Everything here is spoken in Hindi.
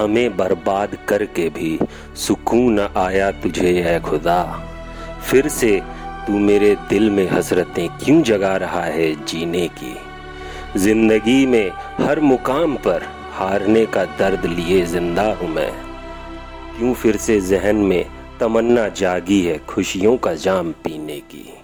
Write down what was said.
हमें बर्बाद करके भी सुकून न आया तुझे है खुदा। फिर से तू मेरे दिल में हसरतें क्यों जगा रहा है जीने की? ज़िंदगी में हर मुकाम पर हारने का दर्द लिए ज़िंदा हूँ मैं। क्यों फिर से जहन में तमन्ना जागी है खुशियों का जाम पीने की?